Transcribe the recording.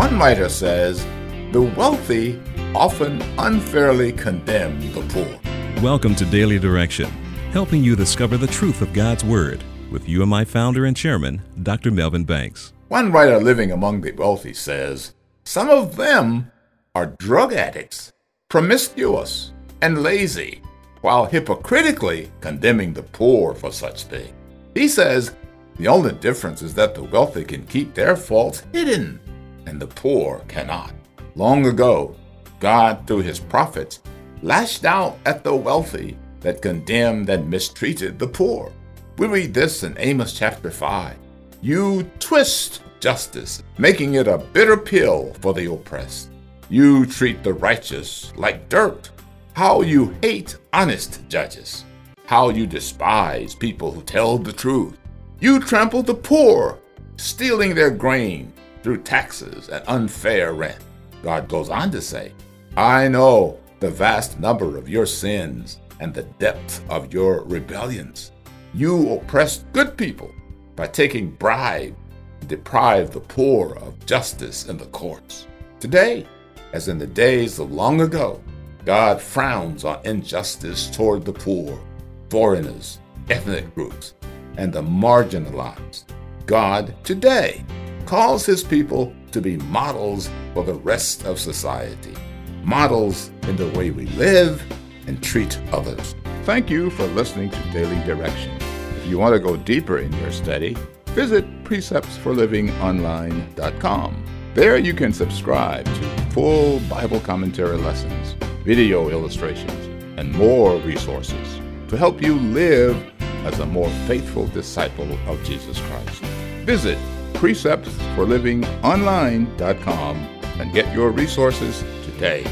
One writer says, The wealthy often unfairly condemn the poor. Welcome to Daily Direction, helping you discover the truth of God's Word with UMI founder and chairman, Dr. Melvin Banks. One writer living among the wealthy says, Some of them are drug addicts, promiscuous, and lazy, while hypocritically condemning the poor for such things. He says, The only difference is that the wealthy can keep their faults hidden and the poor cannot. Long ago, God, through his prophets, lashed out at the wealthy that condemned and mistreated the poor. We read this in Amos chapter 5. You twist justice, making it a bitter pill for the oppressed. You treat the righteous like dirt. How you hate honest judges. How you despise people who tell the truth. You trample the poor, stealing their grain through taxes and unfair rent. God goes on to say, I know the vast number of your sins and the depth of your rebellions. You oppress good people by taking bribe and deprive the poor of justice in the courts. Today, as in the days of long ago, God frowns on injustice toward the poor, foreigners, ethnic groups, and the marginalized. God today calls his people to be models for the rest of society, models in the way we live and treat others. Thank you for listening to Daily Direction. If you want to go deeper in your study, visit preceptsforlivingonline.com. There you can subscribe to full Bible commentary lessons, video illustrations, and more resources to help you live as a more faithful disciple of Jesus Christ. Visit preceptsforlivingonline.com and get your resources today.